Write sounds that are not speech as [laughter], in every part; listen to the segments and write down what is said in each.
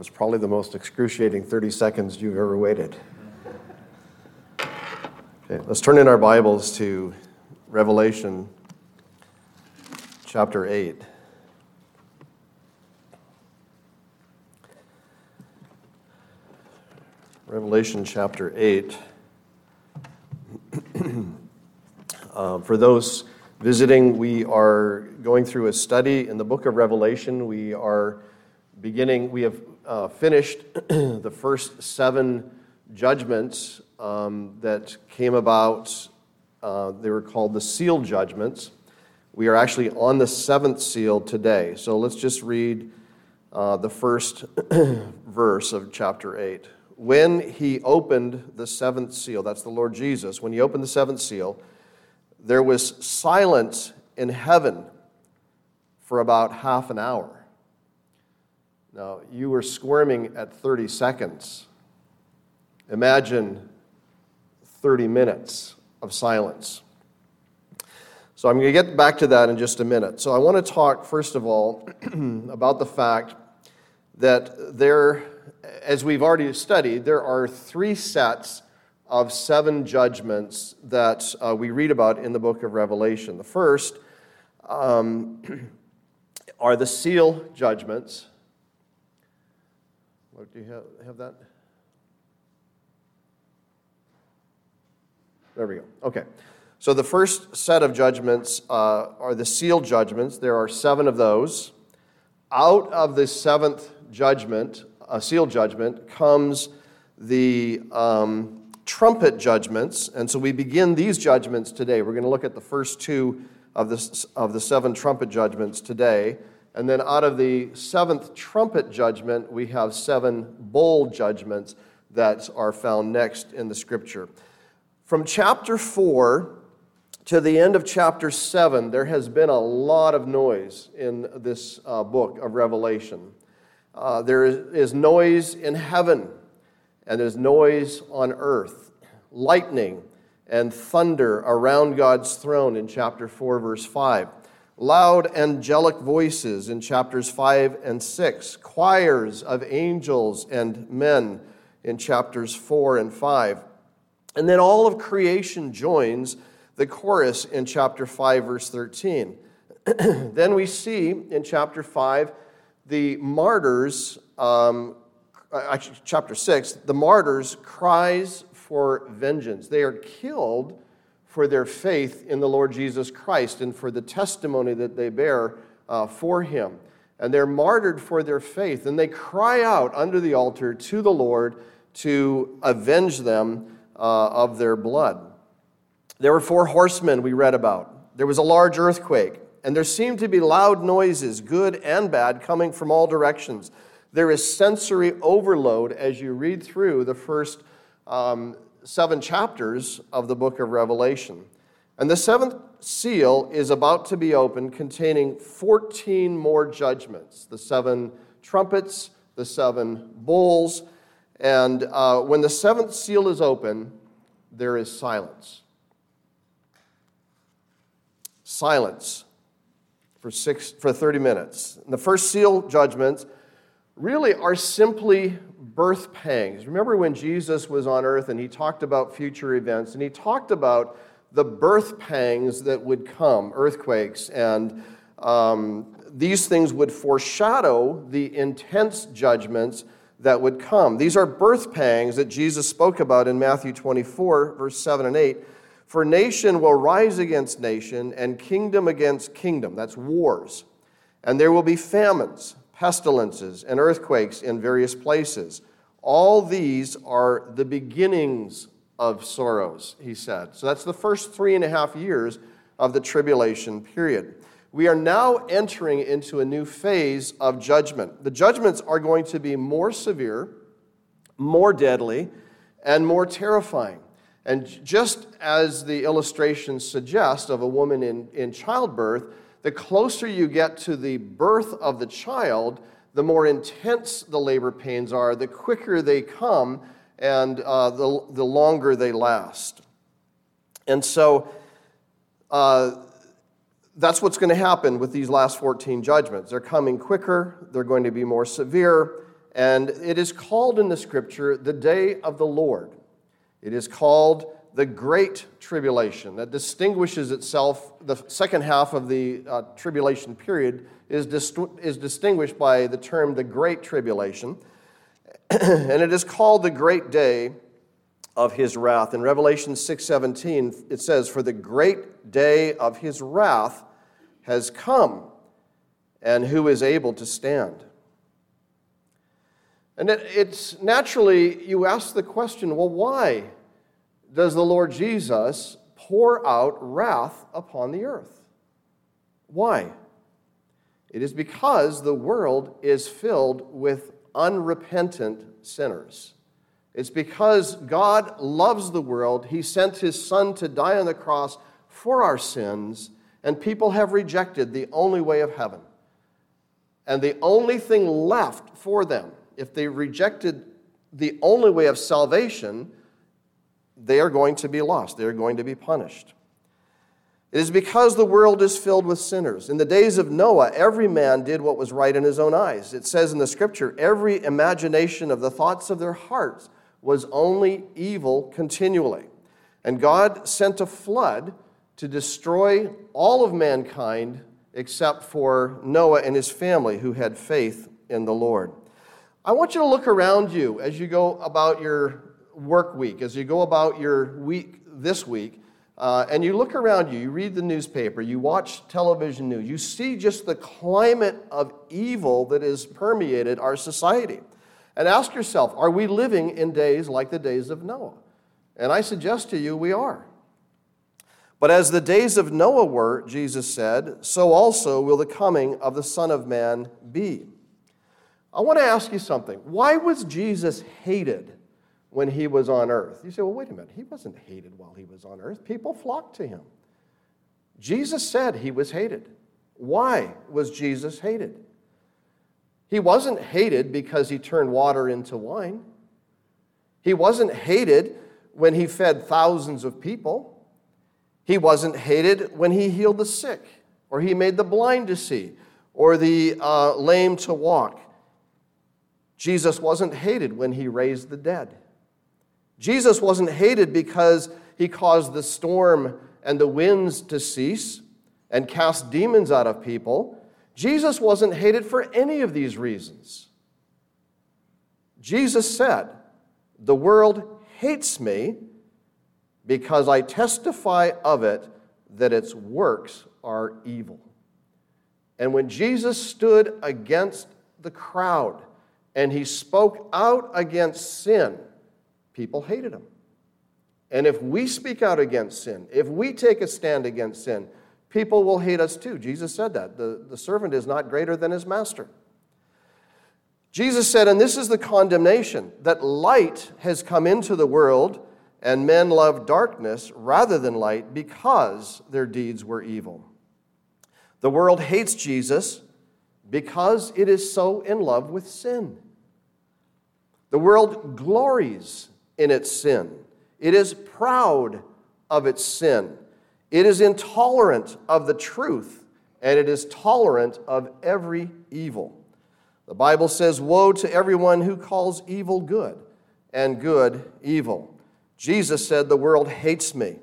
Was probably the most excruciating 30 seconds you've ever waited. Okay, let's turn in our Bibles to Revelation chapter 8. Revelation chapter 8. [clears throat] uh, for those visiting, we are going through a study in the book of Revelation. We are beginning, we have uh, finished [clears throat] the first seven judgments um, that came about. Uh, they were called the seal judgments. We are actually on the seventh seal today. So let's just read uh, the first [clears throat] verse of chapter 8. When he opened the seventh seal, that's the Lord Jesus, when he opened the seventh seal, there was silence in heaven for about half an hour. Now, you were squirming at 30 seconds. Imagine 30 minutes of silence. So, I'm going to get back to that in just a minute. So, I want to talk, first of all, [clears throat] about the fact that there, as we've already studied, there are three sets of seven judgments that uh, we read about in the book of Revelation. The first um, [clears throat] are the seal judgments. Do you have, have that? There we go. Okay. So the first set of judgments uh, are the seal judgments. There are seven of those. Out of the seventh judgment, a seal judgment, comes the um, trumpet judgments. And so we begin these judgments today. We're going to look at the first two of the, of the seven trumpet judgments today. And then out of the seventh trumpet judgment, we have seven bowl judgments that are found next in the scripture. From chapter 4 to the end of chapter 7, there has been a lot of noise in this uh, book of Revelation. Uh, there is noise in heaven, and there's noise on earth, lightning and thunder around God's throne in chapter 4, verse 5 loud angelic voices in chapters 5 and 6, choirs of angels and men in chapters 4 and 5. And then all of creation joins the chorus in chapter 5, verse 13. [clears throat] then we see in chapter 5 the martyrs, um, actually, chapter 6, the martyrs' cries for vengeance. They are killed for their faith in the Lord Jesus Christ and for the testimony that they bear uh, for him. And they're martyred for their faith, and they cry out under the altar to the Lord to avenge them uh, of their blood. There were four horsemen we read about. There was a large earthquake, and there seemed to be loud noises, good and bad, coming from all directions. There is sensory overload as you read through the first um, seven chapters of the book of Revelation. And the seventh seal is about to be opened, containing 14 more judgments the seven trumpets, the seven bowls. And uh, when the seventh seal is open, there is silence. Silence for, six, for 30 minutes. And the first seal judgments really are simply birth pangs. Remember when Jesus was on earth and he talked about future events and he talked about the birth pangs that would come, earthquakes, and um, these things would foreshadow the intense judgments that would come. These are birth pangs that Jesus spoke about in Matthew 24, verse 7 and 8. For nation will rise against nation, and kingdom against kingdom. That's wars. And there will be famines pestilences, and earthquakes in various places. All these are the beginnings of sorrows, he said. So that's the first three and a half years of the tribulation period. We are now entering into a new phase of judgment. The judgments are going to be more severe, more deadly, and more terrifying. And just as the illustrations suggest of a woman in, in childbirth, the closer you get to the birth of the child, the more intense the labor pains are, the quicker they come, and uh, the, the longer they last. And so uh, that's what's going to happen with these last 14 judgments. They're coming quicker, they're going to be more severe, and it is called in the scripture the day of the Lord. It is called the Great Tribulation. That distinguishes itself, the second half of the uh, tribulation period is, dist- is distinguished by the term the Great Tribulation. [clears throat] and it is called the Great Day of his wrath. In Revelation 6:17 it says for the great day of his wrath has come and who is able to stand. And it, it's naturally you ask the question, well why does the Lord Jesus pour out wrath upon the earth? Why? It is because the world is filled with unrepentant sinners. It's because God loves the world. He sent his son to die on the cross for our sins, and people have rejected the only way of heaven. And the only thing left for them, if they rejected the only way of salvation, they are going to be lost. They are going to be punished. It is because the world is filled with sinners. In the days of Noah, every man did what was right in his own eyes. It says in the scripture, every imagination of the thoughts of their hearts was only evil continually. And God sent a flood to destroy all of mankind except for Noah and his family who had faith in the Lord. I want you to look around you as you go about your work week, as you go about your week this week, uh, and you look around you, you read the newspaper, you watch television news, you see just the climate of evil that has permeated our society. And ask yourself, are we living in days like the days of Noah? And I suggest to you, we are. But as the days of Noah were, Jesus said, so also will the coming of the Son of Man be. I want to ask you something. Why was Jesus hated when he was on earth? You say, well, wait a minute. He wasn't hated while he was on earth. People flocked to him. Jesus said he was hated. Why was Jesus hated? He wasn't hated because he turned water into wine. He wasn't hated when he fed thousands of people. He wasn't hated when he healed the sick, or he made the blind to see, or the uh, lame to walk. Jesus wasn't hated when he raised the dead. Jesus wasn't hated because he caused the storm and the winds to cease and cast demons out of people. Jesus wasn't hated for any of these reasons. Jesus said, The world hates me because I testify of it that its works are evil. And when Jesus stood against the crowd and he spoke out against sin, people hated him. And if we speak out against sin, if we take a stand against sin, people will hate us too. Jesus said that. The, the servant is not greater than his master. Jesus said, and this is the condemnation, that light has come into the world, and men love darkness rather than light because their deeds were evil. The world hates Jesus because it is so in love with sin. The world glories in its sin, it is proud of its sin. It is intolerant of the truth, and it is tolerant of every evil. The Bible says, Woe to everyone who calls evil good and good evil. Jesus said, The world hates me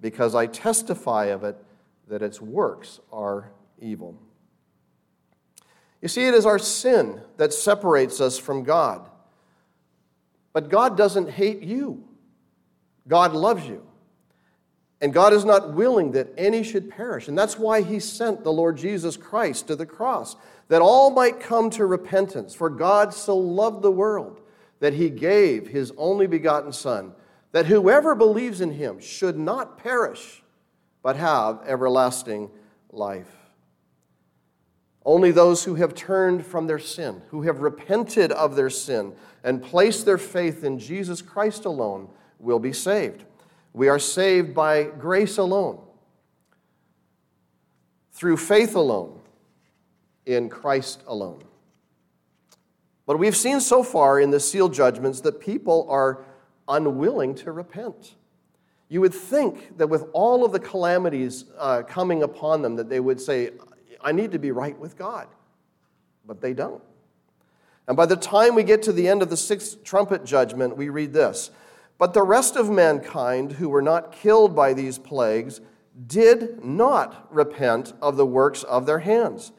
because I testify of it that its works are evil. You see, it is our sin that separates us from God. But God doesn't hate you, God loves you. And God is not willing that any should perish. And that's why he sent the Lord Jesus Christ to the cross, that all might come to repentance. For God so loved the world that he gave his only begotten Son, that whoever believes in him should not perish, but have everlasting life. Only those who have turned from their sin, who have repented of their sin, and placed their faith in Jesus Christ alone will be saved. We are saved by grace alone, through faith alone, in Christ alone. But we've seen so far in the seal judgments that people are unwilling to repent. You would think that with all of the calamities uh, coming upon them, that they would say, I need to be right with God. But they don't. And by the time we get to the end of the sixth trumpet judgment, we read this But the rest of mankind who were not killed by these plagues did not repent of the works of their hands,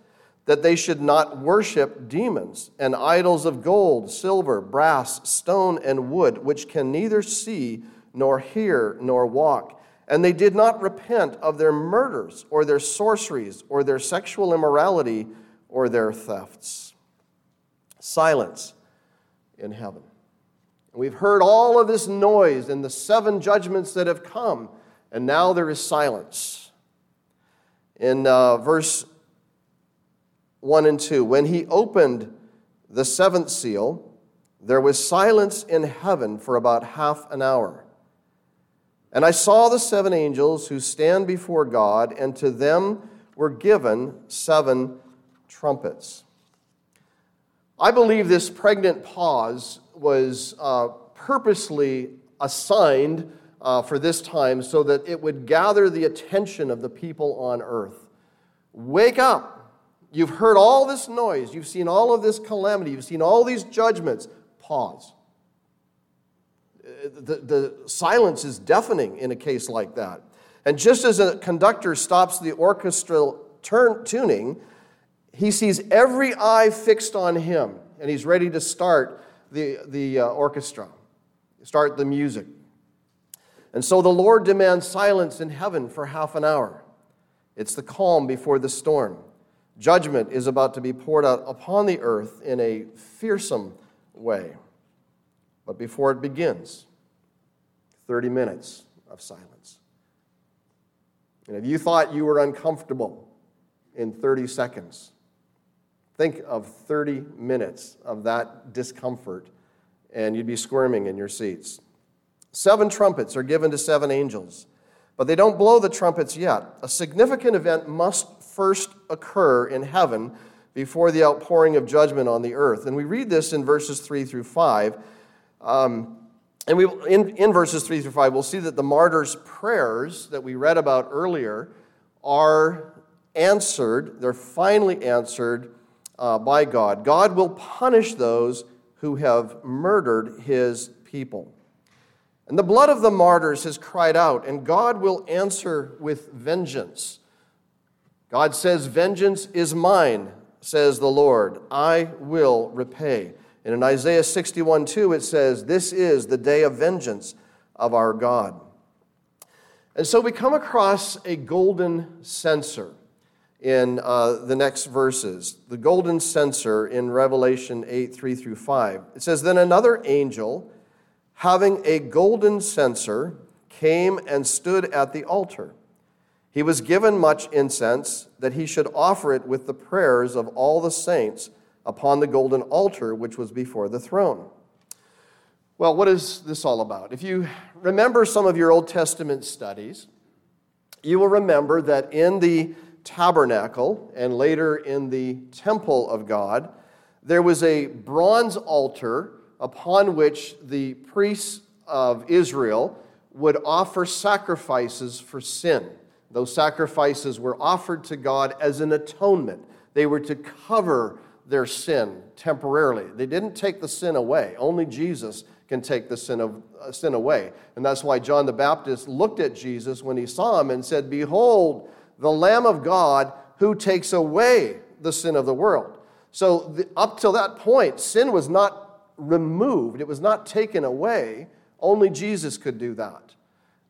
that they should not worship demons and idols of gold, silver, brass, stone, and wood, which can neither see nor hear nor walk. And they did not repent of their murders or their sorceries or their sexual immorality or their thefts. Silence in heaven. We've heard all of this noise and the seven judgments that have come and now there is silence. In uh, verse 1 and 2, when he opened the seventh seal, there was silence in heaven for about half an hour. And I saw the seven angels who stand before God, and to them were given seven trumpets. I believe this pregnant pause was uh, purposely assigned uh, for this time so that it would gather the attention of the people on earth. Wake up. You've heard all this noise. You've seen all of this calamity. You've seen all these judgments. Pause. The, the silence is deafening in a case like that. And just as a conductor stops the orchestral turn, tuning, he sees every eye fixed on him, and he's ready to start the, the uh, orchestra, start the music. And so the Lord demands silence in heaven for half an hour. It's the calm before the storm. Judgment is about to be poured out upon the earth in a fearsome way. But before it begins, 30 minutes of silence. And if you thought you were uncomfortable in 30 seconds, think of 30 minutes of that discomfort, and you'd be squirming in your seats. Seven trumpets are given to seven angels, but they don't blow the trumpets yet. A significant event must first occur in heaven before the outpouring of judgment on the earth. And we read this in verses 3 through 5. Um, and we, in, in verses 3 through 5, we'll see that the martyrs' prayers that we read about earlier are answered, they're finally answered uh, by God. God will punish those who have murdered his people. And the blood of the martyrs has cried out, and God will answer with vengeance. God says, Vengeance is mine, says the Lord. I will repay. And in Isaiah 61 2, it says, This is the day of vengeance of our God. And so we come across a golden censer in uh, the next verses. The golden censer in Revelation 8 3 through 5. It says, Then another angel having a golden censer, came and stood at the altar. He was given much incense that he should offer it with the prayers of all the saints upon the golden altar which was before the throne. Well, what is this all about? If you remember some of your Old Testament studies, you will remember that in the tabernacle and later in the temple of God, there was a bronze altar upon which the priests of Israel would offer sacrifices for sin. Those sacrifices were offered to God as an atonement. They were to cover their sin temporarily. They didn't take the sin away. Only Jesus can take the sin, of, uh, sin away. And that's why John the Baptist looked at Jesus when he saw him and said, Behold, the Lamb of God who takes away the sin of the world. So, the, up till that point, sin was not removed, it was not taken away. Only Jesus could do that.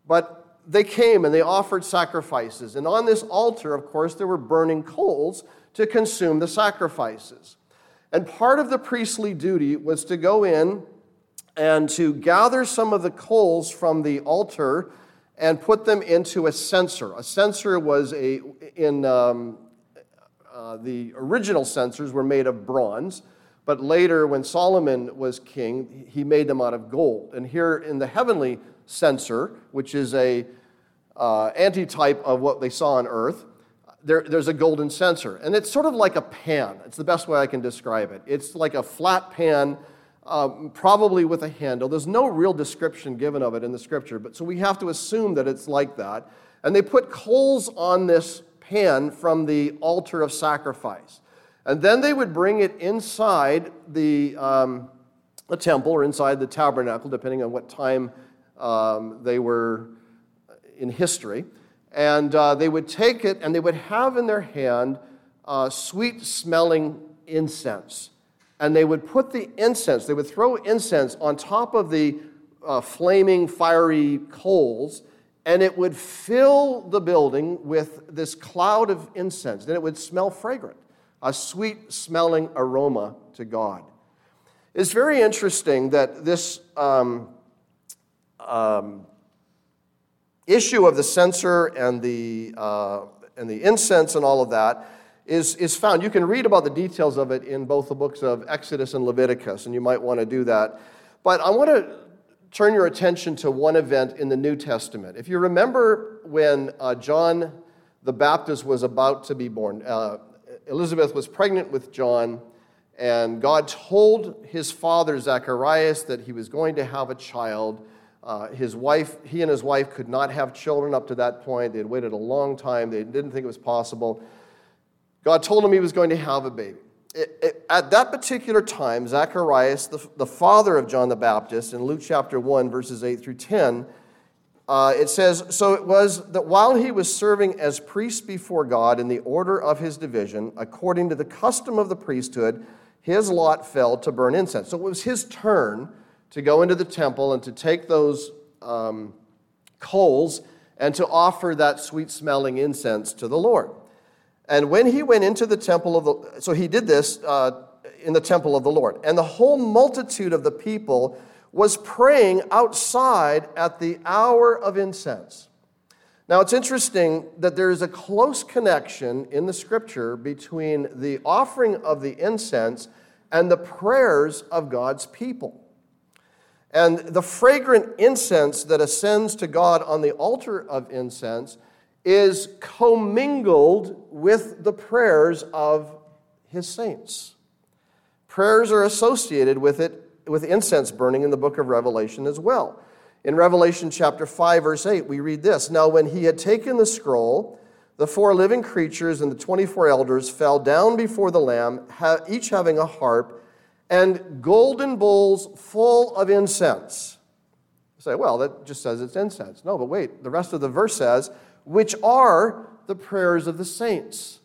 But they came and they offered sacrifices. And on this altar, of course, there were burning coals to consume the sacrifices. And part of the priestly duty was to go in and to gather some of the coals from the altar and put them into a censer. A censer was a, in um, uh, the original censers were made of bronze. But later, when Solomon was king, he made them out of gold. And here in the heavenly censer, which is a uh, antitype of what they saw on earth, there, there's a golden censer. And it's sort of like a pan. It's the best way I can describe it. It's like a flat pan, um, probably with a handle. There's no real description given of it in the scripture, but so we have to assume that it's like that. And they put coals on this pan from the altar of sacrifice. And then they would bring it inside the, um, the temple or inside the tabernacle, depending on what time um, they were in history. And uh, they would take it and they would have in their hand uh, sweet smelling incense. And they would put the incense, they would throw incense on top of the uh, flaming, fiery coals, and it would fill the building with this cloud of incense. Then it would smell fragrant, a sweet smelling aroma to God. It's very interesting that this um, um, issue of the censer and the, uh, and the incense and all of that is, is found. You can read about the details of it in both the books of Exodus and Leviticus, and you might want to do that. But I want to turn your attention to one event in the New Testament. If you remember when uh, John the Baptist was about to be born, uh, Elizabeth was pregnant with John, and God told his father Zacharias that he was going to have a child. Uh, his wife, he and his wife could not have children up to that point. They had waited a long time. They didn't think it was possible. God told him he was going to have a baby it, it, at that particular time, Zacharias, the, the father of John the Baptist, in Luke chapter 1, verses 8 through 10, uh, it says, So it was that while he was serving as priest before God in the order of his division, according to the custom of the priesthood, his lot fell to burn incense. So it was his turn to go into the temple and to take those um, coals and to offer that sweet smelling incense to the Lord. And when he went into the temple of the, so he did this uh, in the temple of the Lord. And the whole multitude of the people was praying outside at the hour of incense. Now, it's interesting that there is a close connection in the scripture between the offering of the incense and the prayers of God's people. And the fragrant incense that ascends to God on the altar of incense is commingled with the prayers of his saints. Prayers are associated with it, with incense burning in the book of Revelation as well. In Revelation chapter 5, verse 8, we read this Now, when he had taken the scroll, the four living creatures and the 24 elders fell down before the Lamb, each having a harp and golden bowls full of incense. You say, well, that just says it's incense. No, but wait, the rest of the verse says, which are the prayers of the saints.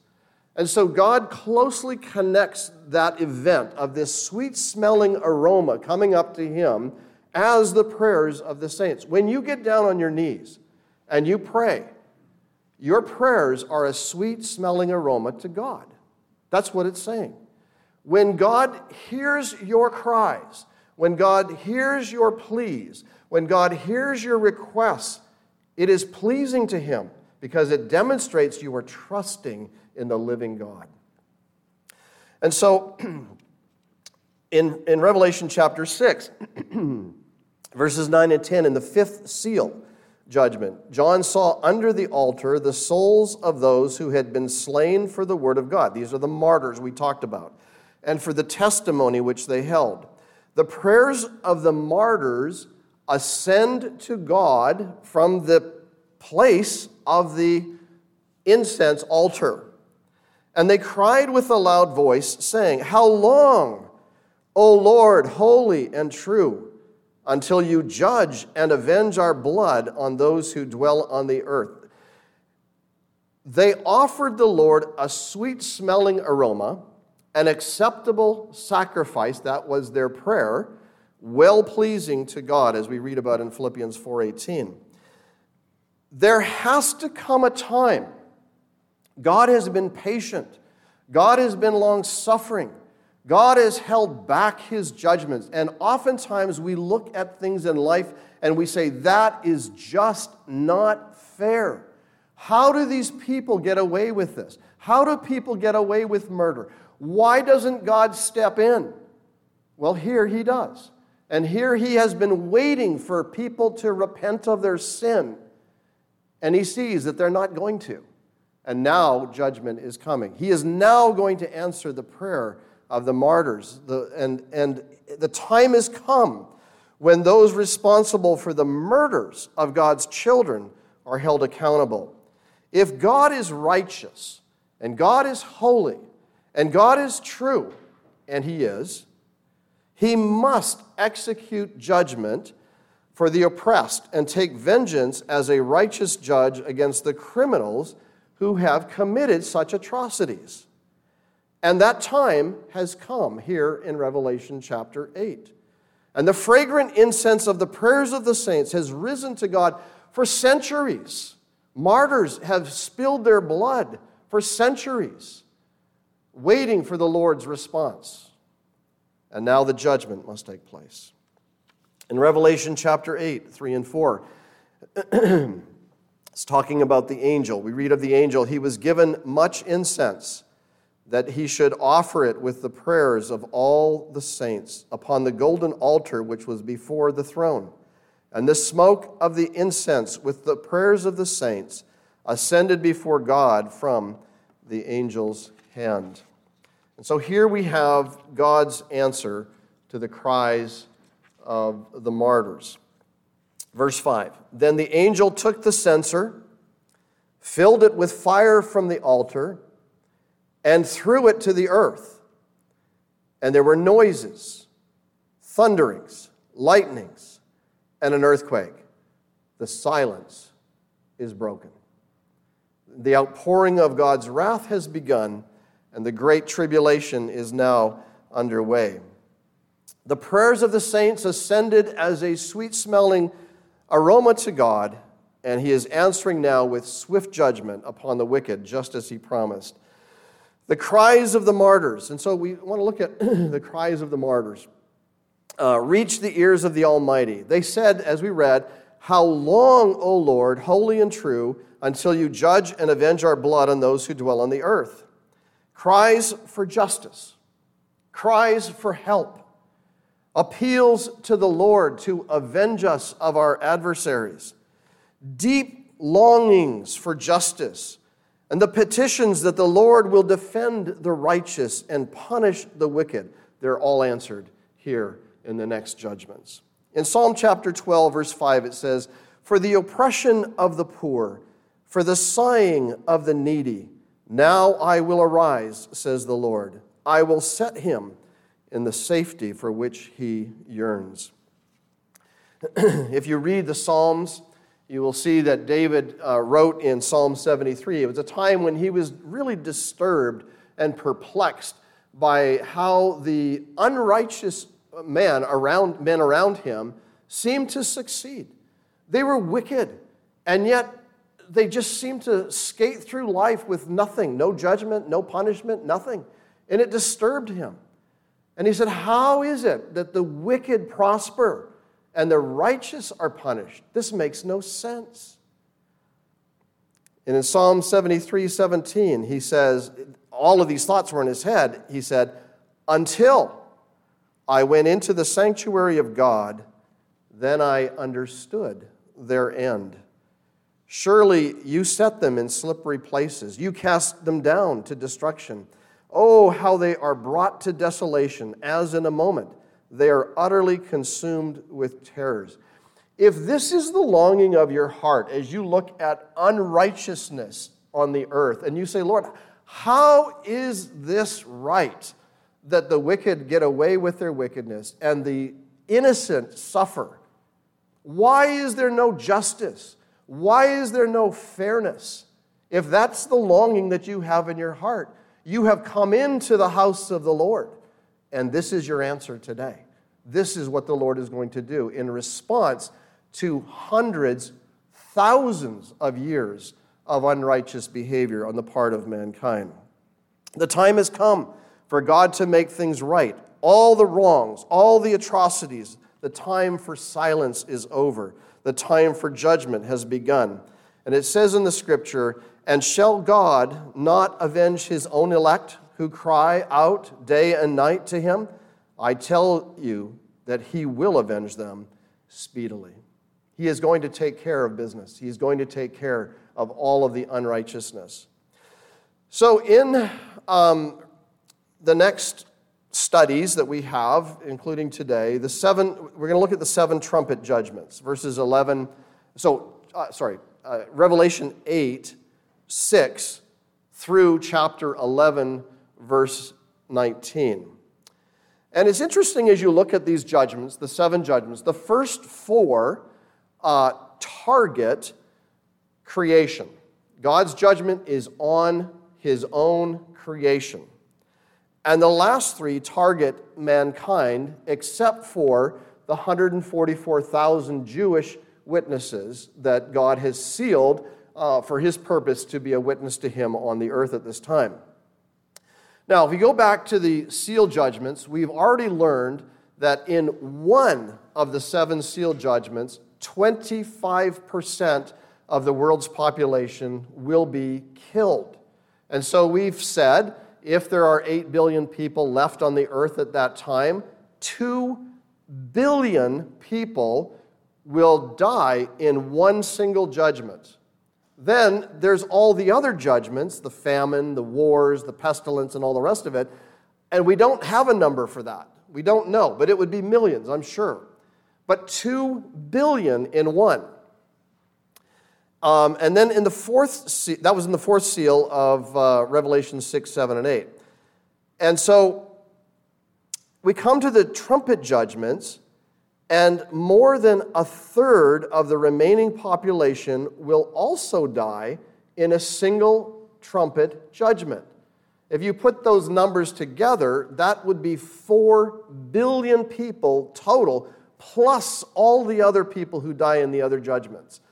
And so God closely connects that event of this sweet smelling aroma coming up to Him as the prayers of the saints. When you get down on your knees and you pray, your prayers are a sweet smelling aroma to God. That's what it's saying. When God hears your cries, when God hears your pleas, when God hears your requests, it is pleasing to him because it demonstrates you are trusting in the living God. And so, [clears throat] in, in Revelation chapter 6, [clears throat] verses 9 and 10, in the fifth seal judgment, John saw under the altar the souls of those who had been slain for the word of God. These are the martyrs we talked about, and for the testimony which they held. The prayers of the martyrs ascend to God from the place of the incense altar. And they cried with a loud voice, saying, How long, O Lord, holy and true, until you judge and avenge our blood on those who dwell on the earth? They offered the Lord a sweet smelling aroma, an acceptable sacrifice, that was their prayer well pleasing to God, as we read about in Philippians 4:18. There has to come a time. God has been patient. God has been long suffering. God has held back his judgments. And oftentimes we look at things in life and we say, that is just not fair. How do these people get away with this? How do people get away with murder? Why doesn't God step in? Well, here he does. And here he has been waiting for people to repent of their sin. And he sees that they're not going to. And now judgment is coming. He is now going to answer the prayer of the martyrs. The, and, and the time has come when those responsible for the murders of God's children are held accountable. If God is righteous and God is holy and God is true, and He is, He must execute judgment for the oppressed and take vengeance as a righteous judge against the criminals who have committed such atrocities. And that time has come here in Revelation chapter 8. And the fragrant incense of the prayers of the saints has risen to God for centuries. Martyrs have spilled their blood for centuries, waiting for the Lord's response. And now the judgment must take place. In Revelation chapter 8, 3 and 4, [clears throat] it's talking about the angel. We read of the angel, he was given much incense that he should offer it with the prayers of all the saints upon the golden altar which was before the throne. And the smoke of the incense with the prayers of the saints ascended before God from the angel's hand. And so here we have God's answer to the cries of the martyrs. Verse 5 Then the angel took the censer, filled it with fire from the altar, and threw it to the earth. And there were noises, thunderings, lightnings, and an earthquake. The silence is broken. The outpouring of God's wrath has begun, and the great tribulation is now underway. The prayers of the saints ascended as a sweet smelling aroma to God, and he is answering now with swift judgment upon the wicked, just as he promised. The cries of the martyrs, and so we want to look at [clears throat] the cries of the martyrs, uh, reached the ears of the Almighty. They said, as we read, How long, O Lord, holy and true, until you judge and avenge our blood on those who dwell on the earth? Cries for justice, cries for help, appeals to the Lord to avenge us of our adversaries, deep longings for justice and the petitions that the Lord will defend the righteous and punish the wicked, they're all answered here in the next judgments. In Psalm chapter 12, verse 5, it says, For the oppression of the poor, for the sighing of the needy, now I will arise, says the Lord. I will set him in the safety for which he yearns. [clears throat] if you read the Psalms, you will see that David uh, wrote in Psalm 73. It was a time when he was really disturbed and perplexed by how the unrighteous men around, men around him seemed to succeed. They were wicked, and yet they just seemed to skate through life with nothing no judgment, no punishment, nothing. And it disturbed him. And he said, How is it that the wicked prosper? and the righteous are punished. This makes no sense. And in Psalm 73 17, he says, all of these thoughts were in his head. He said, Until I went into the sanctuary of God, then I understood their end. Surely you set them in slippery places, you cast them down to destruction. Oh, how they are brought to desolation as in a moment. They are utterly consumed with terrors. If this is the longing of your heart as you look at unrighteousness on the earth and you say, Lord, how is this right that the wicked get away with their wickedness and the innocent suffer? Why is there no justice? Why is there no fairness? If that's the longing that you have in your heart, you have come into the house of the Lord. And this is your answer today. This is what the Lord is going to do in response to hundreds, thousands of years of unrighteous behavior on the part of mankind. The time has come for God to make things right. All the wrongs, all the atrocities, the time for silence is over. The time for judgment has begun. And it says in the scripture, And shall God not avenge his own elect who cry out day and night to him? I tell you that he will avenge them speedily. He is going to take care of business, he is going to take care of all of the unrighteousness. So, in um, the next studies that we have, including today, the seven, we're going to look at the seven trumpet judgments, verses 11. So, uh, sorry, uh, Revelation 8, 6 through chapter 11, verse 19. And it's interesting as you look at these judgments, the seven judgments, the first four uh, target creation. God's judgment is on his own creation. And the last three target mankind, except for the 144,000 Jewish witnesses that God has sealed uh, for his purpose to be a witness to him on the earth at this time. Now, if we go back to the seal judgments, we've already learned that in one of the seven seal judgments, 25% of the world's population will be killed. And so we've said if there are 8 billion people left on the earth at that time, 2 billion people will die in one single judgment. Then there's all the other judgments the famine, the wars, the pestilence, and all the rest of it. And we don't have a number for that. We don't know, but it would be millions, I'm sure. But 2 billion in one. Um, and then in the fourth, seal, that was in the fourth seal of uh, Revelation 6, 7, and 8. And so we come to the trumpet judgments, and more than a third of the remaining population will also die in a single trumpet judgment. If you put those numbers together, that would be 4 billion people total, plus all the other people who die in the other judgments.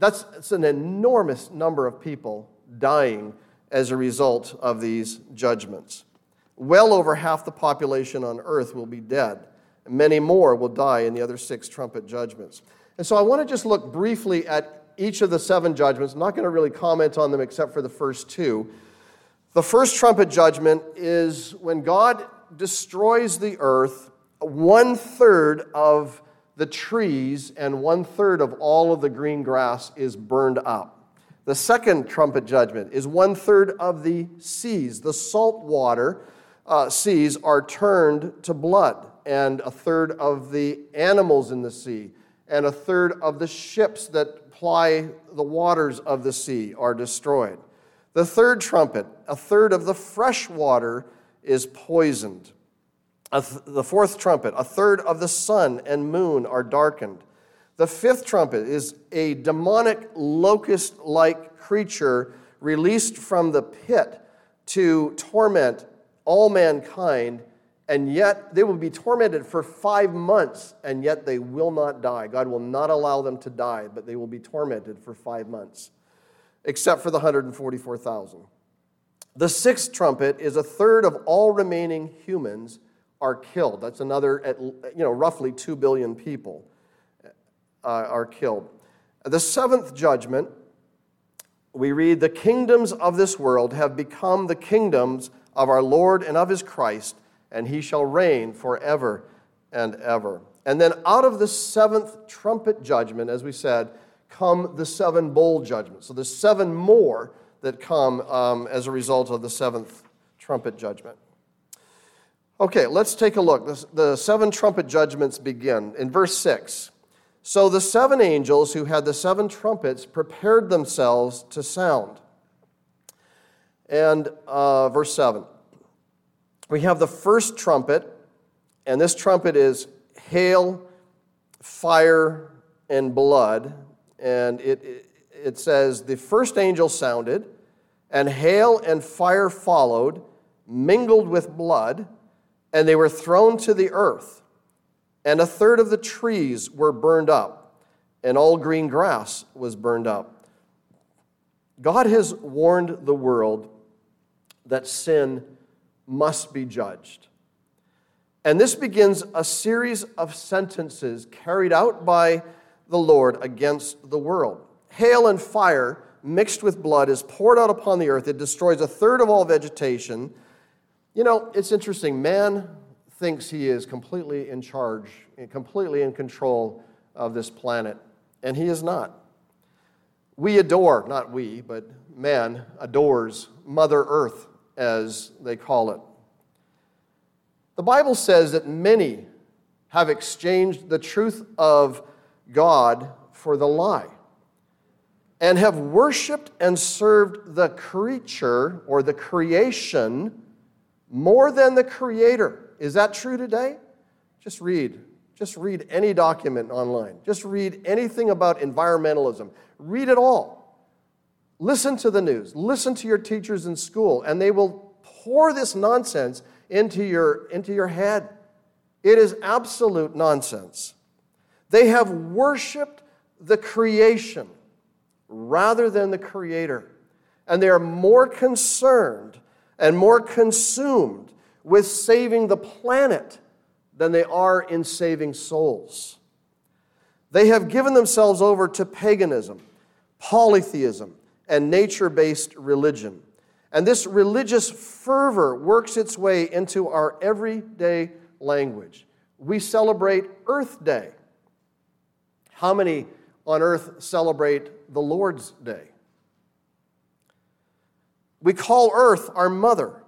That's, that's an enormous number of people dying as a result of these judgments. Well over half the population on earth will be dead. Many more will die in the other six trumpet judgments. And so I want to just look briefly at each of the seven judgments. I'm not going to really comment on them except for the first two. The first trumpet judgment is when God destroys the earth, one third of the trees and one third of all of the green grass is burned up. The second trumpet judgment is one third of the seas, the salt water uh, seas, are turned to blood and a third of the animals in the sea, and a third of the ships that ply the waters of the sea are destroyed. The third trumpet, a third of the fresh water is poisoned. Th- the fourth trumpet, a third of the sun and moon are darkened. The fifth trumpet is a demonic locust like creature released from the pit to torment all mankind and yet they will be tormented for five months, and yet they will not die. God will not allow them to die, but they will be tormented for five months, except for the 144,000. The sixth trumpet is a third of all remaining humans are killed. That's another, you know, roughly 2 billion people uh, are killed. The seventh judgment, we read, The kingdoms of this world have become the kingdoms of our Lord and of his Christ and he shall reign forever and ever. And then out of the seventh trumpet judgment, as we said, come the seven bowl judgments. So there's seven more that come um, as a result of the seventh trumpet judgment. Okay, let's take a look. The, seven trumpet judgments begin in verse 6. So the seven angels who had the seven trumpets prepared themselves to sound. And uh, verse 7 we have the first trumpet, and this trumpet is hail, fire, and blood. And it, it says, The first angel sounded, and hail and fire followed, mingled with blood, and they were thrown to the earth. And a third of the trees were burned up, and all green grass was burned up. God has warned the world that sin must be judged. And this begins a series of sentences carried out by the Lord against the world. Hail and fire mixed with blood is poured out upon the earth. It destroys a third of all vegetation. You know, it's interesting. Man thinks he is completely in charge, completely in control of this planet, and he is not. We adore, not we, but man adores Mother Earth as they call it. The Bible says that many have exchanged the truth of God for the lie and have worshiped and served the creature or the creation more than the Creator. Is that true today? Just read. Just read any document online. Just read anything about environmentalism. Read it all. Listen to the news. Listen to your teachers in school, and they will pour this nonsense into your, into your head. It is absolute nonsense. They have worshiped the creation rather than the creator. And they are more concerned and more consumed with saving the planet than they are in saving souls. They have given themselves over to paganism, polytheism, and nature based religion. And this religious fervor works its way into our everyday language. We celebrate Earth Day. How many on earth celebrate the Lord's Day? We call Earth our mother.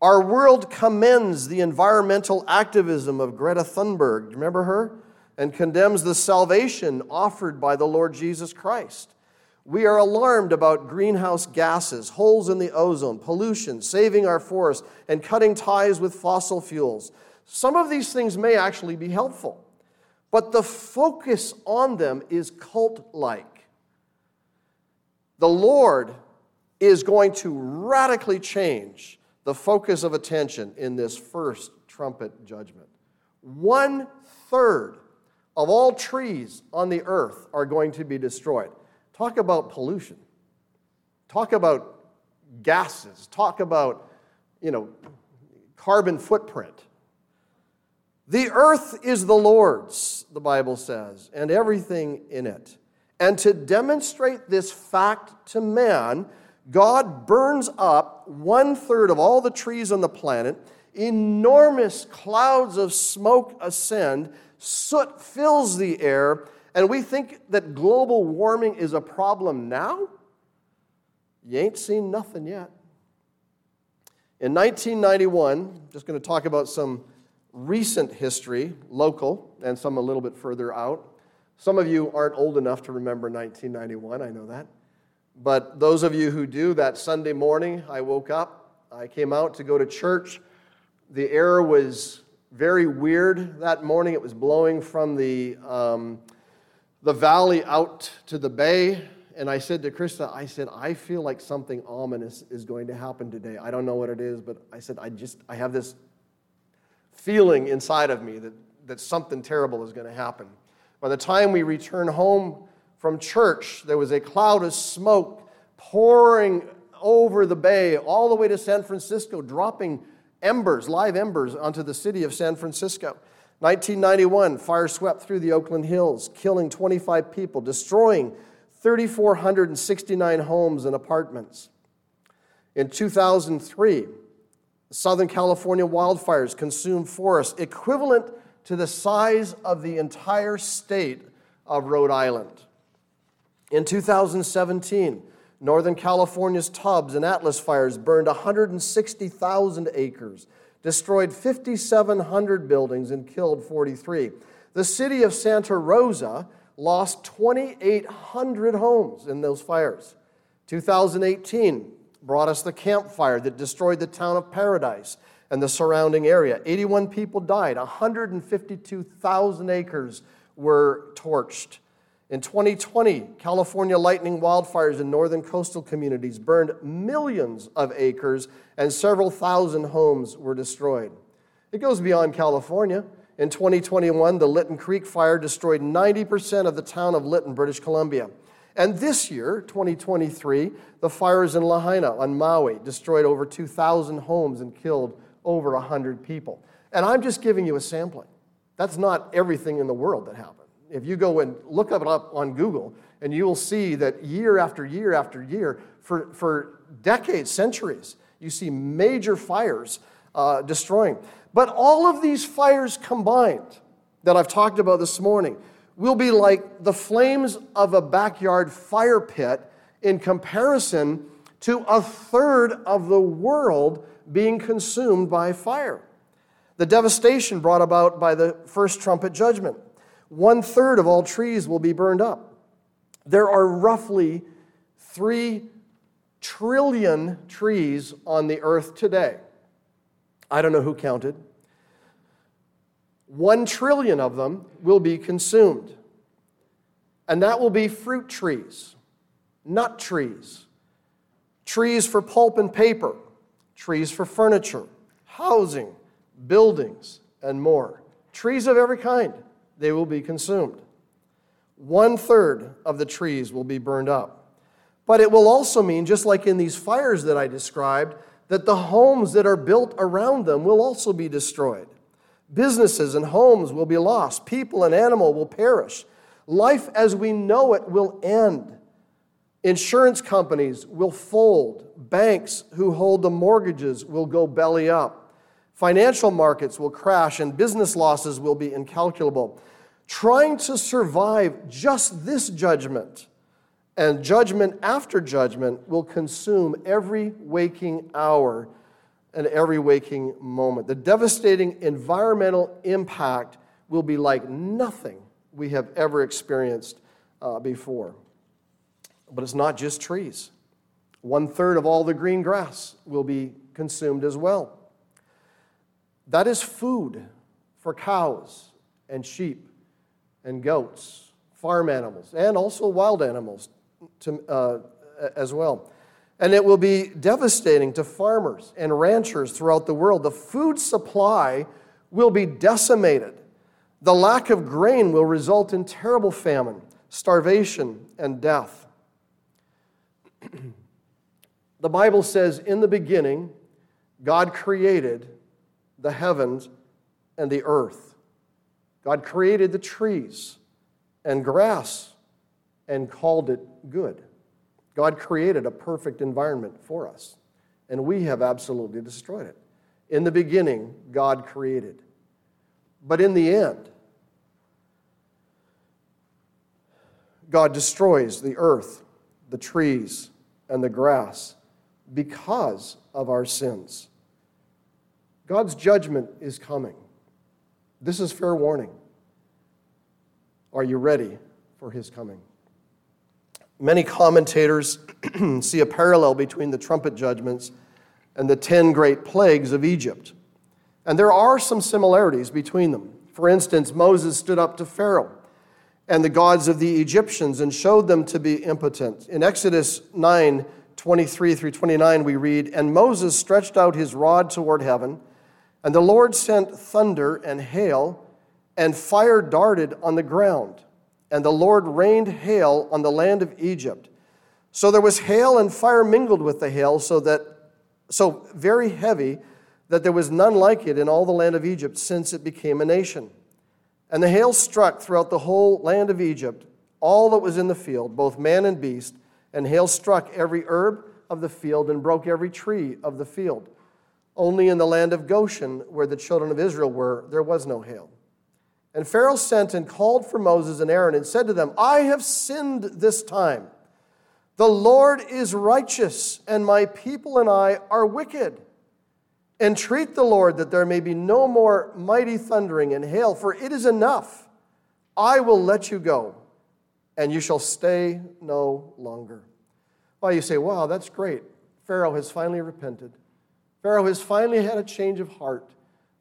Our world commends the environmental activism of Greta Thunberg. Remember her? And condemns the salvation offered by the Lord Jesus Christ. We are alarmed about greenhouse gases, holes in the ozone, pollution, saving our forests, and cutting ties with fossil fuels. Some of these things may actually be helpful, but the focus on them is cult like. The Lord is going to radically change the focus of attention in this first trumpet judgment. One third of all trees on the earth are going to be destroyed. Talk about pollution. Talk about gases. Talk about, you know, carbon footprint. The earth is the Lord's, the Bible says, and everything in it. And to demonstrate this fact to man, God burns up one third of all the trees on the planet. Enormous clouds of smoke ascend. Soot fills the air. And we think that global warming is a problem now? You ain't seen nothing yet. In 1991, just going to talk about some recent history, local, and some a little bit further out. Some of you aren't old enough to remember 1991, I know that. But those of you who do, that Sunday morning, I woke up, I came out to go to church. The air was very weird that morning. It was blowing from the, um, the valley out to the bay. And I said to Krista, I said, I feel like something ominous is going to happen today. I don't know what it is, but I said, I just, I have this feeling inside of me that, that something terrible is going to happen. By the time we return home from church, there was a cloud of smoke pouring over the bay all the way to San Francisco, dropping embers, live embers, onto the city of San Francisco. 1991, fire swept through the Oakland Hills, killing 25 people, destroying 3,469 homes and apartments. In 2003, Southern California wildfires consumed forests equivalent to the size of the entire state of Rhode Island. In 2017, Northern California's Tubbs and Atlas fires burned 160,000 acres, destroyed 5,700 buildings, and killed 43. The city of Santa Rosa lost 2,800 homes in those fires. 2018 brought us the Camp Fire that destroyed the town of Paradise and the surrounding area. 81 people died, 152,000 acres were torched. In 2020, California lightning wildfires in northern coastal communities burned millions of acres and several thousand homes were destroyed. It goes beyond California. In 2021, the Lytton Creek fire destroyed 90% of the town of Lytton, British Columbia. And this year, 2023, the fires in Lahaina on Maui destroyed over 2,000 homes and killed over 100 people. And I'm just giving you a sampling. That's not everything in the world that happened if you go and look it up on Google, and you will see that year after year after year, for, for decades, centuries, you see major fires uh, destroying. But all of these fires combined that I've talked about this morning will be like the flames of a backyard fire pit in comparison to a third of the world being consumed by fire. The devastation brought about by the first trumpet judgment one third of all trees will be burned up. There are roughly three trillion trees on the earth today. I don't know who counted. One trillion of them will be consumed. And that will be fruit trees, nut trees, trees for pulp and paper, trees for furniture, housing, buildings, and more. Trees of every kind, they will be consumed. One third of the trees will be burned up. But it will also mean, just like in these fires that I described, that the homes that are built around them will also be destroyed. Businesses and homes will be lost. People and animal will perish. Life as we know it will end. Insurance companies will fold. Banks who hold the mortgages will go belly up. Financial markets will crash and business losses will be incalculable. Trying to survive just this judgment and judgment after judgment will consume every waking hour and every waking moment. The devastating environmental impact will be like nothing we have ever experienced uh, before. But it's not just trees. One third of all the green grass will be consumed as well. That is food for cows and sheep and goats, farm animals, and also wild animals to, uh, as well. And it will be devastating to farmers and ranchers throughout the world. The food supply will be decimated. The lack of grain will result in terrible famine, starvation, and death. [clears throat] the Bible says, In the beginning, God created the heavens and the earth. God created the trees and grass and called it good. God created a perfect environment for us, and we have absolutely destroyed it. In the beginning, God created. But in the end, God destroys the earth, the trees, and the grass because of our sins. God's judgment is coming. This is fair warning. Are you ready for his coming? Many commentators [clears throat] see a parallel between the trumpet judgments and the 10 great plagues of Egypt. And there are some similarities between them. For instance, Moses stood up to Pharaoh and the gods of the Egyptians and showed them to be impotent. In Exodus 9 23 through 29, we read, And Moses stretched out his rod toward heaven, and the Lord sent thunder and hail, and fire darted on the ground. And the Lord rained hail on the land of Egypt. So there was hail and fire mingled with the hail, so that so very heavy that there was none like it in all the land of Egypt since it became a nation. And the hail struck throughout the whole land of Egypt, all that was in the field, both man and beast, and hail struck every herb of the field and broke every tree of the field. Only in the land of Goshen, where the children of Israel were, there was no hail. And Pharaoh sent and called for Moses and Aaron and said to them, I have sinned this time. The Lord is righteous, and my people and I are wicked. Entreat the Lord that there may be no more mighty thundering and hail, for it is enough. I will let you go, and you shall stay no longer. Well, you say, wow, that's great. Pharaoh has finally repented. Pharaoh has finally had a change of heart.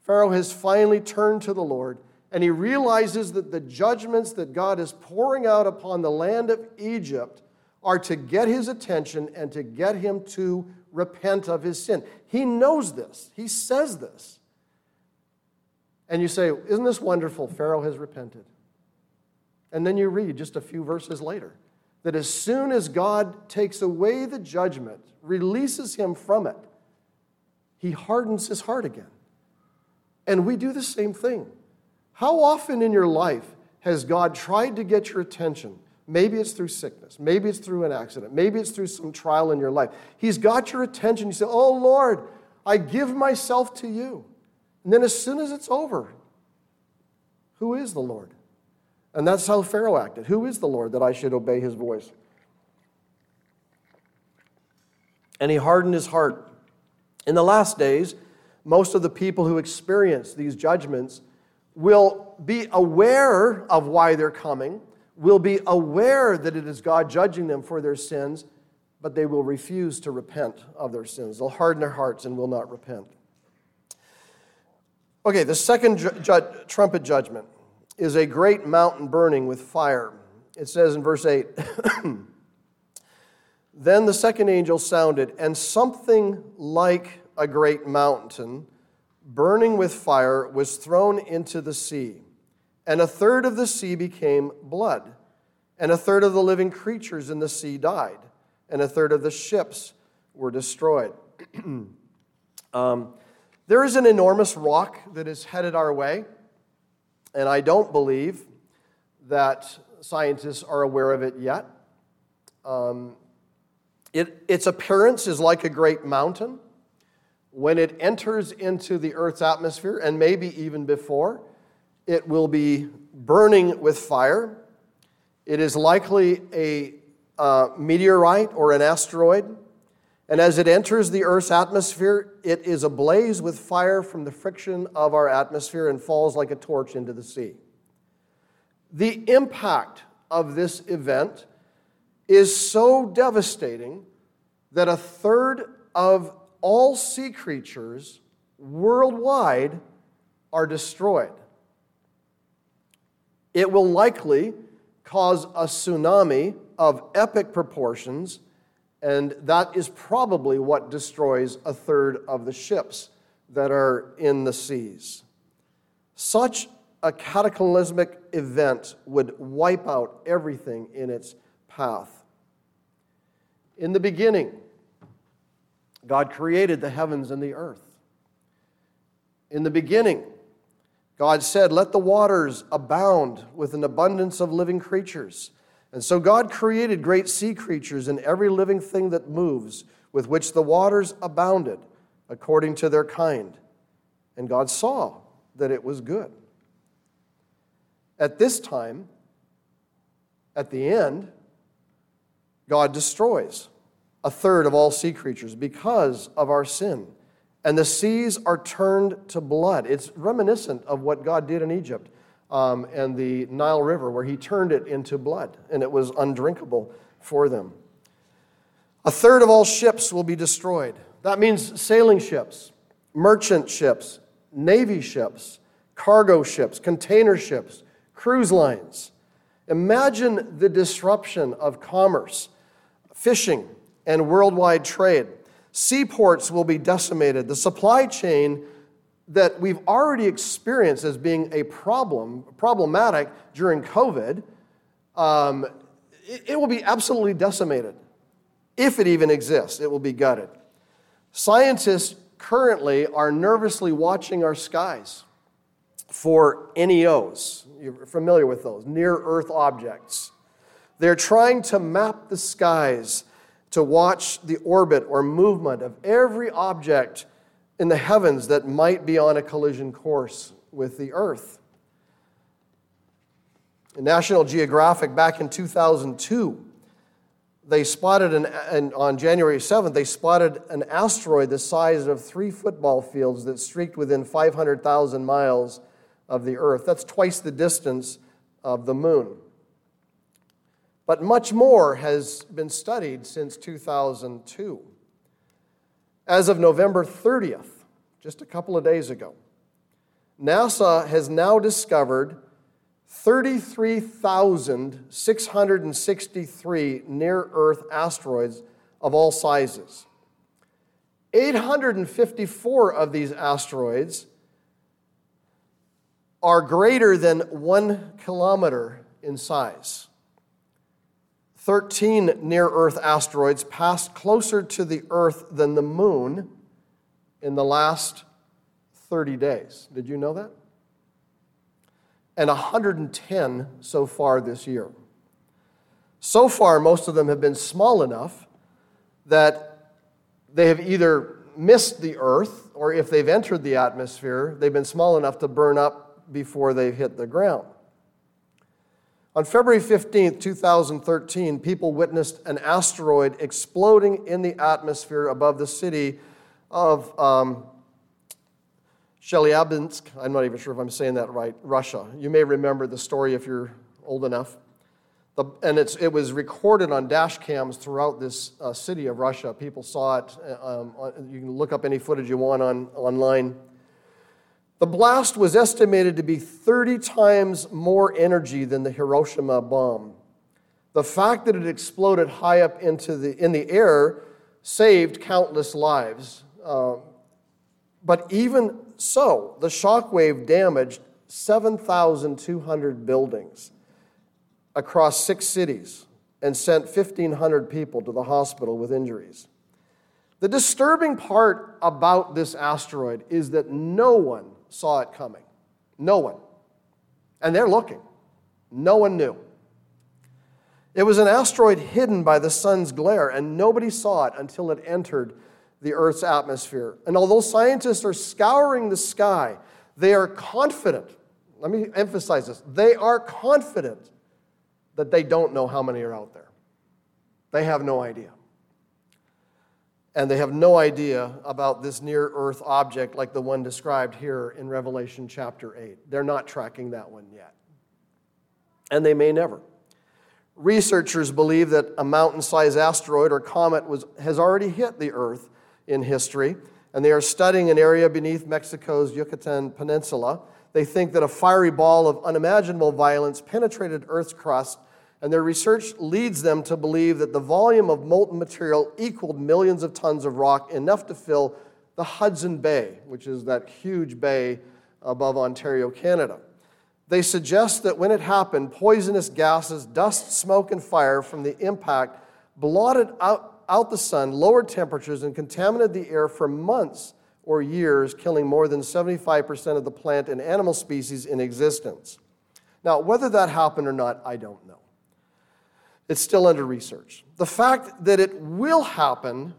Pharaoh has finally turned to the Lord, and he realizes that the judgments that God is pouring out upon the land of Egypt are to get his attention and to get him to repent of his sin. He knows this, he says this. And you say, Isn't this wonderful? Pharaoh has repented. And then you read just a few verses later that as soon as God takes away the judgment, releases him from it, he hardens his heart again. And we do the same thing. How often in your life has God tried to get your attention Maybe it's through sickness. Maybe it's through an accident. Maybe it's through some trial in your life. He's got your attention. You say, Oh Lord, I give myself to you. And then as soon as it's over, who is the Lord? And that's how Pharaoh acted. Who is the Lord that I should obey his voice? And he hardened his heart. In the last days, most of the people who experience these judgments will be aware of why they're coming will be aware that it is God judging them for their sins, but they will refuse to repent of their sins. They'll harden their hearts and will not repent. Okay, the second ju- ju- trumpet judgment is a great mountain burning with fire. It says in verse 8 [clears throat] Then the second angel sounded, and something like a great mountain, burning with fire, was thrown into the sea. And a third of the sea became blood, and a third of the living creatures in the sea died, and a third of the ships were destroyed. [clears throat] um, there is an enormous rock that is headed our way, and I don't believe that scientists are aware of it yet. Um, it, its appearance is like a great mountain. When it enters into the Earth's atmosphere, and maybe even before, it will be burning with fire. It is likely a uh, meteorite or an asteroid. And as it enters the Earth's atmosphere, it is ablaze with fire from the friction of our atmosphere and falls like a torch into the sea. The impact of this event is so devastating that a third of all sea creatures worldwide are destroyed. It will likely cause a tsunami of epic proportions, and that is probably what destroys a third of the ships that are in the seas. Such a cataclysmic event would wipe out everything in its path. In the beginning, God created the heavens and the earth. In the beginning, God said, Let the waters abound with an abundance of living creatures. And so God created great sea creatures and every living thing that moves, with which the waters abounded, according to their kind. And God saw that it was good. At this time, at the end, God destroys a third of all sea creatures because of our sin. And the seas are turned to blood. It's reminiscent of what God did in Egypt um, and the Nile River, where He turned it into blood, and it was undrinkable for them. A third of all ships will be destroyed. That means sailing ships, merchant ships, navy ships, cargo ships, container ships, cruise lines. Imagine the disruption of commerce, fishing, and worldwide trade. Seaports will be decimated. The supply chain that we've already experienced as being a problem, problematic during COVID, um, it, it will be absolutely decimated. If it even exists, it will be gutted. Scientists currently are nervously watching our skies for NEOs. You're familiar with those, near Earth objects. They're trying to map the skies to watch the orbit or movement of every object in the heavens that might be on a collision course with the Earth. In National Geographic, back in 2002, they spotted an, and on January 7th, they spotted an asteroid the size of three football fields that streaked within 500,000 miles of the Earth. That's twice the distance of the moon. But much more has been studied since 2002. As of November 30th, just a couple of days ago, NASA has now discovered 33,663 near Earth asteroids of all sizes. 854 of these asteroids are greater than one kilometer in size. 13 near Earth asteroids passed closer to the Earth than the moon in the last 30 days. Did you know that? And 110 so far this year. So far, most of them have been small enough that they have either missed the Earth, or if they've entered the atmosphere, they've been small enough to burn up before they've hit the ground. On February 15, 2013, people witnessed an asteroid exploding in the atmosphere above the city of um, Chelyabinsk. I'm not even sure if I'm saying that right, Russia. You may remember the story if you're old enough. The, and it was recorded on dash cams throughout this uh, city of Russia. People saw it. Um, you can look up any footage you want on, online. The blast was estimated to be 30 times more energy than the Hiroshima bomb. The fact that it exploded high up into the, in the air saved countless lives. Uh, but even so, the shock wave damaged 7,200 buildings across six cities and sent 1,500 people to the hospital with injuries. The disturbing part about this asteroid is that no one saw it coming. No one. And they're looking. No one knew. It was an asteroid hidden by the sun's glare, and nobody saw it until it entered the Earth's atmosphere. And although scientists are scouring the sky, they are confident. Let me emphasize this. They are confident that they don't know how many are out there. They have no idea. And they have no idea about this near earth object like the one described here in Revelation chapter 8. They're not tracking that one yet. And they may never. Researchers believe that a mountain sized asteroid or comet was, has already hit the earth in history, and they are studying an area beneath Mexico's Yucatan Peninsula. They think that a fiery ball of unimaginable violence penetrated Earth's crust and their research leads them to believe that the volume of molten material equaled millions of tons of rock, enough to fill the Hudson Bay, which is that huge bay above Ontario, Canada. They suggest that when it happened, poisonous gases, dust, smoke, and fire from the impact blotted out, out the sun, lowered temperatures, and contaminated the air for months or years, killing more than 75% of the plant and animal species in existence. Now, whether that happened or not, I don't know. It's still under research. The fact that it will happen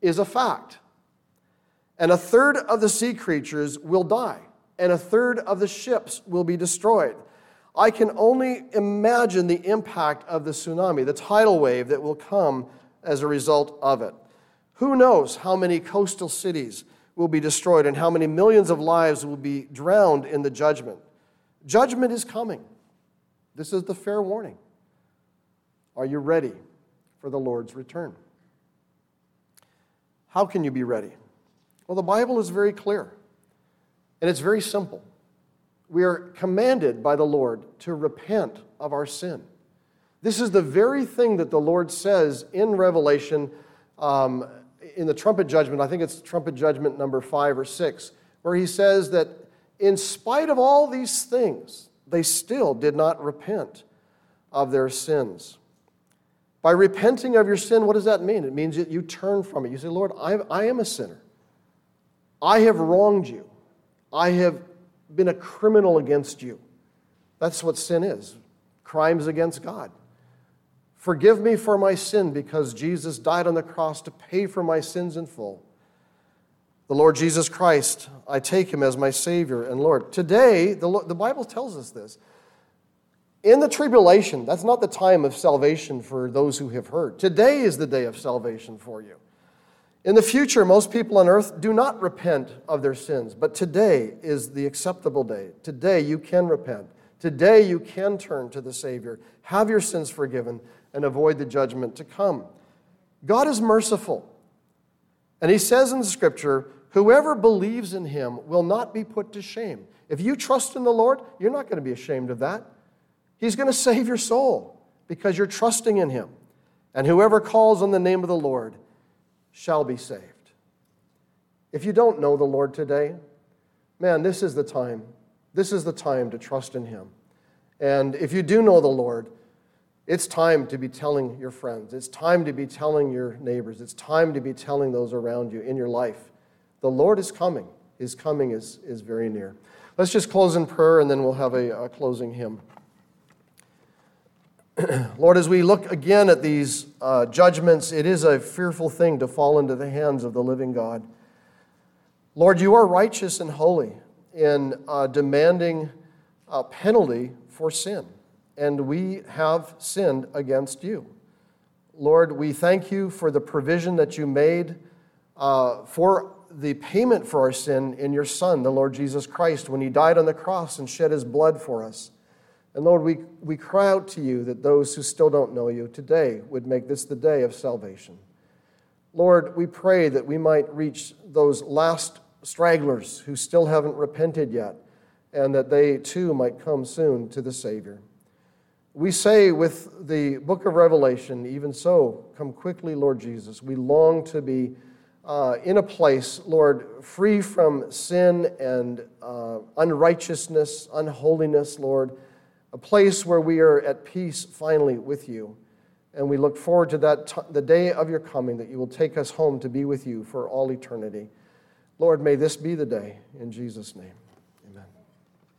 is a fact. And a third of the sea creatures will die, and a third of the ships will be destroyed. I can only imagine the impact of the tsunami, the tidal wave that will come as a result of it. Who knows how many coastal cities will be destroyed and how many millions of lives will be drowned in the judgment? Judgment is coming. This is the fair warning. Are you ready for the Lord's return? How can you be ready? Well, the Bible is very clear, and it's very simple. We are commanded by the Lord to repent of our sin. This is the very thing that the Lord says in Revelation, um, in the trumpet judgment, I think it's trumpet judgment number five or six, where he says that in spite of all these things, they still did not repent of their sins. By repenting of your sin, what does that mean? It means that you turn from it. You say, Lord, I, I am a sinner. I have wronged you. I have been a criminal against you. That's what sin is crimes against God. Forgive me for my sin because Jesus died on the cross to pay for my sins in full. The Lord Jesus Christ, I take him as my Savior and Lord. Today, the, the Bible tells us this. In the tribulation, that's not the time of salvation for those who have heard. Today is the day of salvation for you. In the future, most people on earth do not repent of their sins, but today is the acceptable day. Today you can repent. Today you can turn to the Savior, have your sins forgiven, and avoid the judgment to come. God is merciful. And He says in the scripture, whoever believes in Him will not be put to shame. If you trust in the Lord, you're not going to be ashamed of that. He's going to save your soul because you're trusting in Him. And whoever calls on the name of the Lord shall be saved. If you don't know the Lord today, man, this is the time. This is the time to trust in Him. And if you do know the Lord, it's time to be telling your friends. It's time to be telling your neighbors. It's time to be telling those around you in your life. The Lord is coming. His coming is, is very near. Let's just close in prayer and then we'll have a, a closing hymn. [clears throat] Lord, as we look again at these uh, judgments, it is a fearful thing to fall into the hands of the living God. Lord, you are righteous and holy in uh, demanding a penalty for sin, and we have sinned against you. Lord, we thank you for the provision that you made uh, for the payment for our sin in your Son, the Lord Jesus Christ, when he died on the cross and shed his blood for us. And Lord, we, we cry out to you that those who still don't know you today would make this the day of salvation. Lord, we pray that we might reach those last stragglers who still haven't repented yet, and that they too might come soon to the Savior. We say with the book of Revelation, even so, come quickly, Lord Jesus. We long to be uh, in a place, Lord, free from sin and uh, unrighteousness, unholiness, Lord, a place where we are at peace finally with you. And we look forward to that t- the day of your coming that you will take us home to be with you for all eternity. Lord, may this be the day in Jesus' name.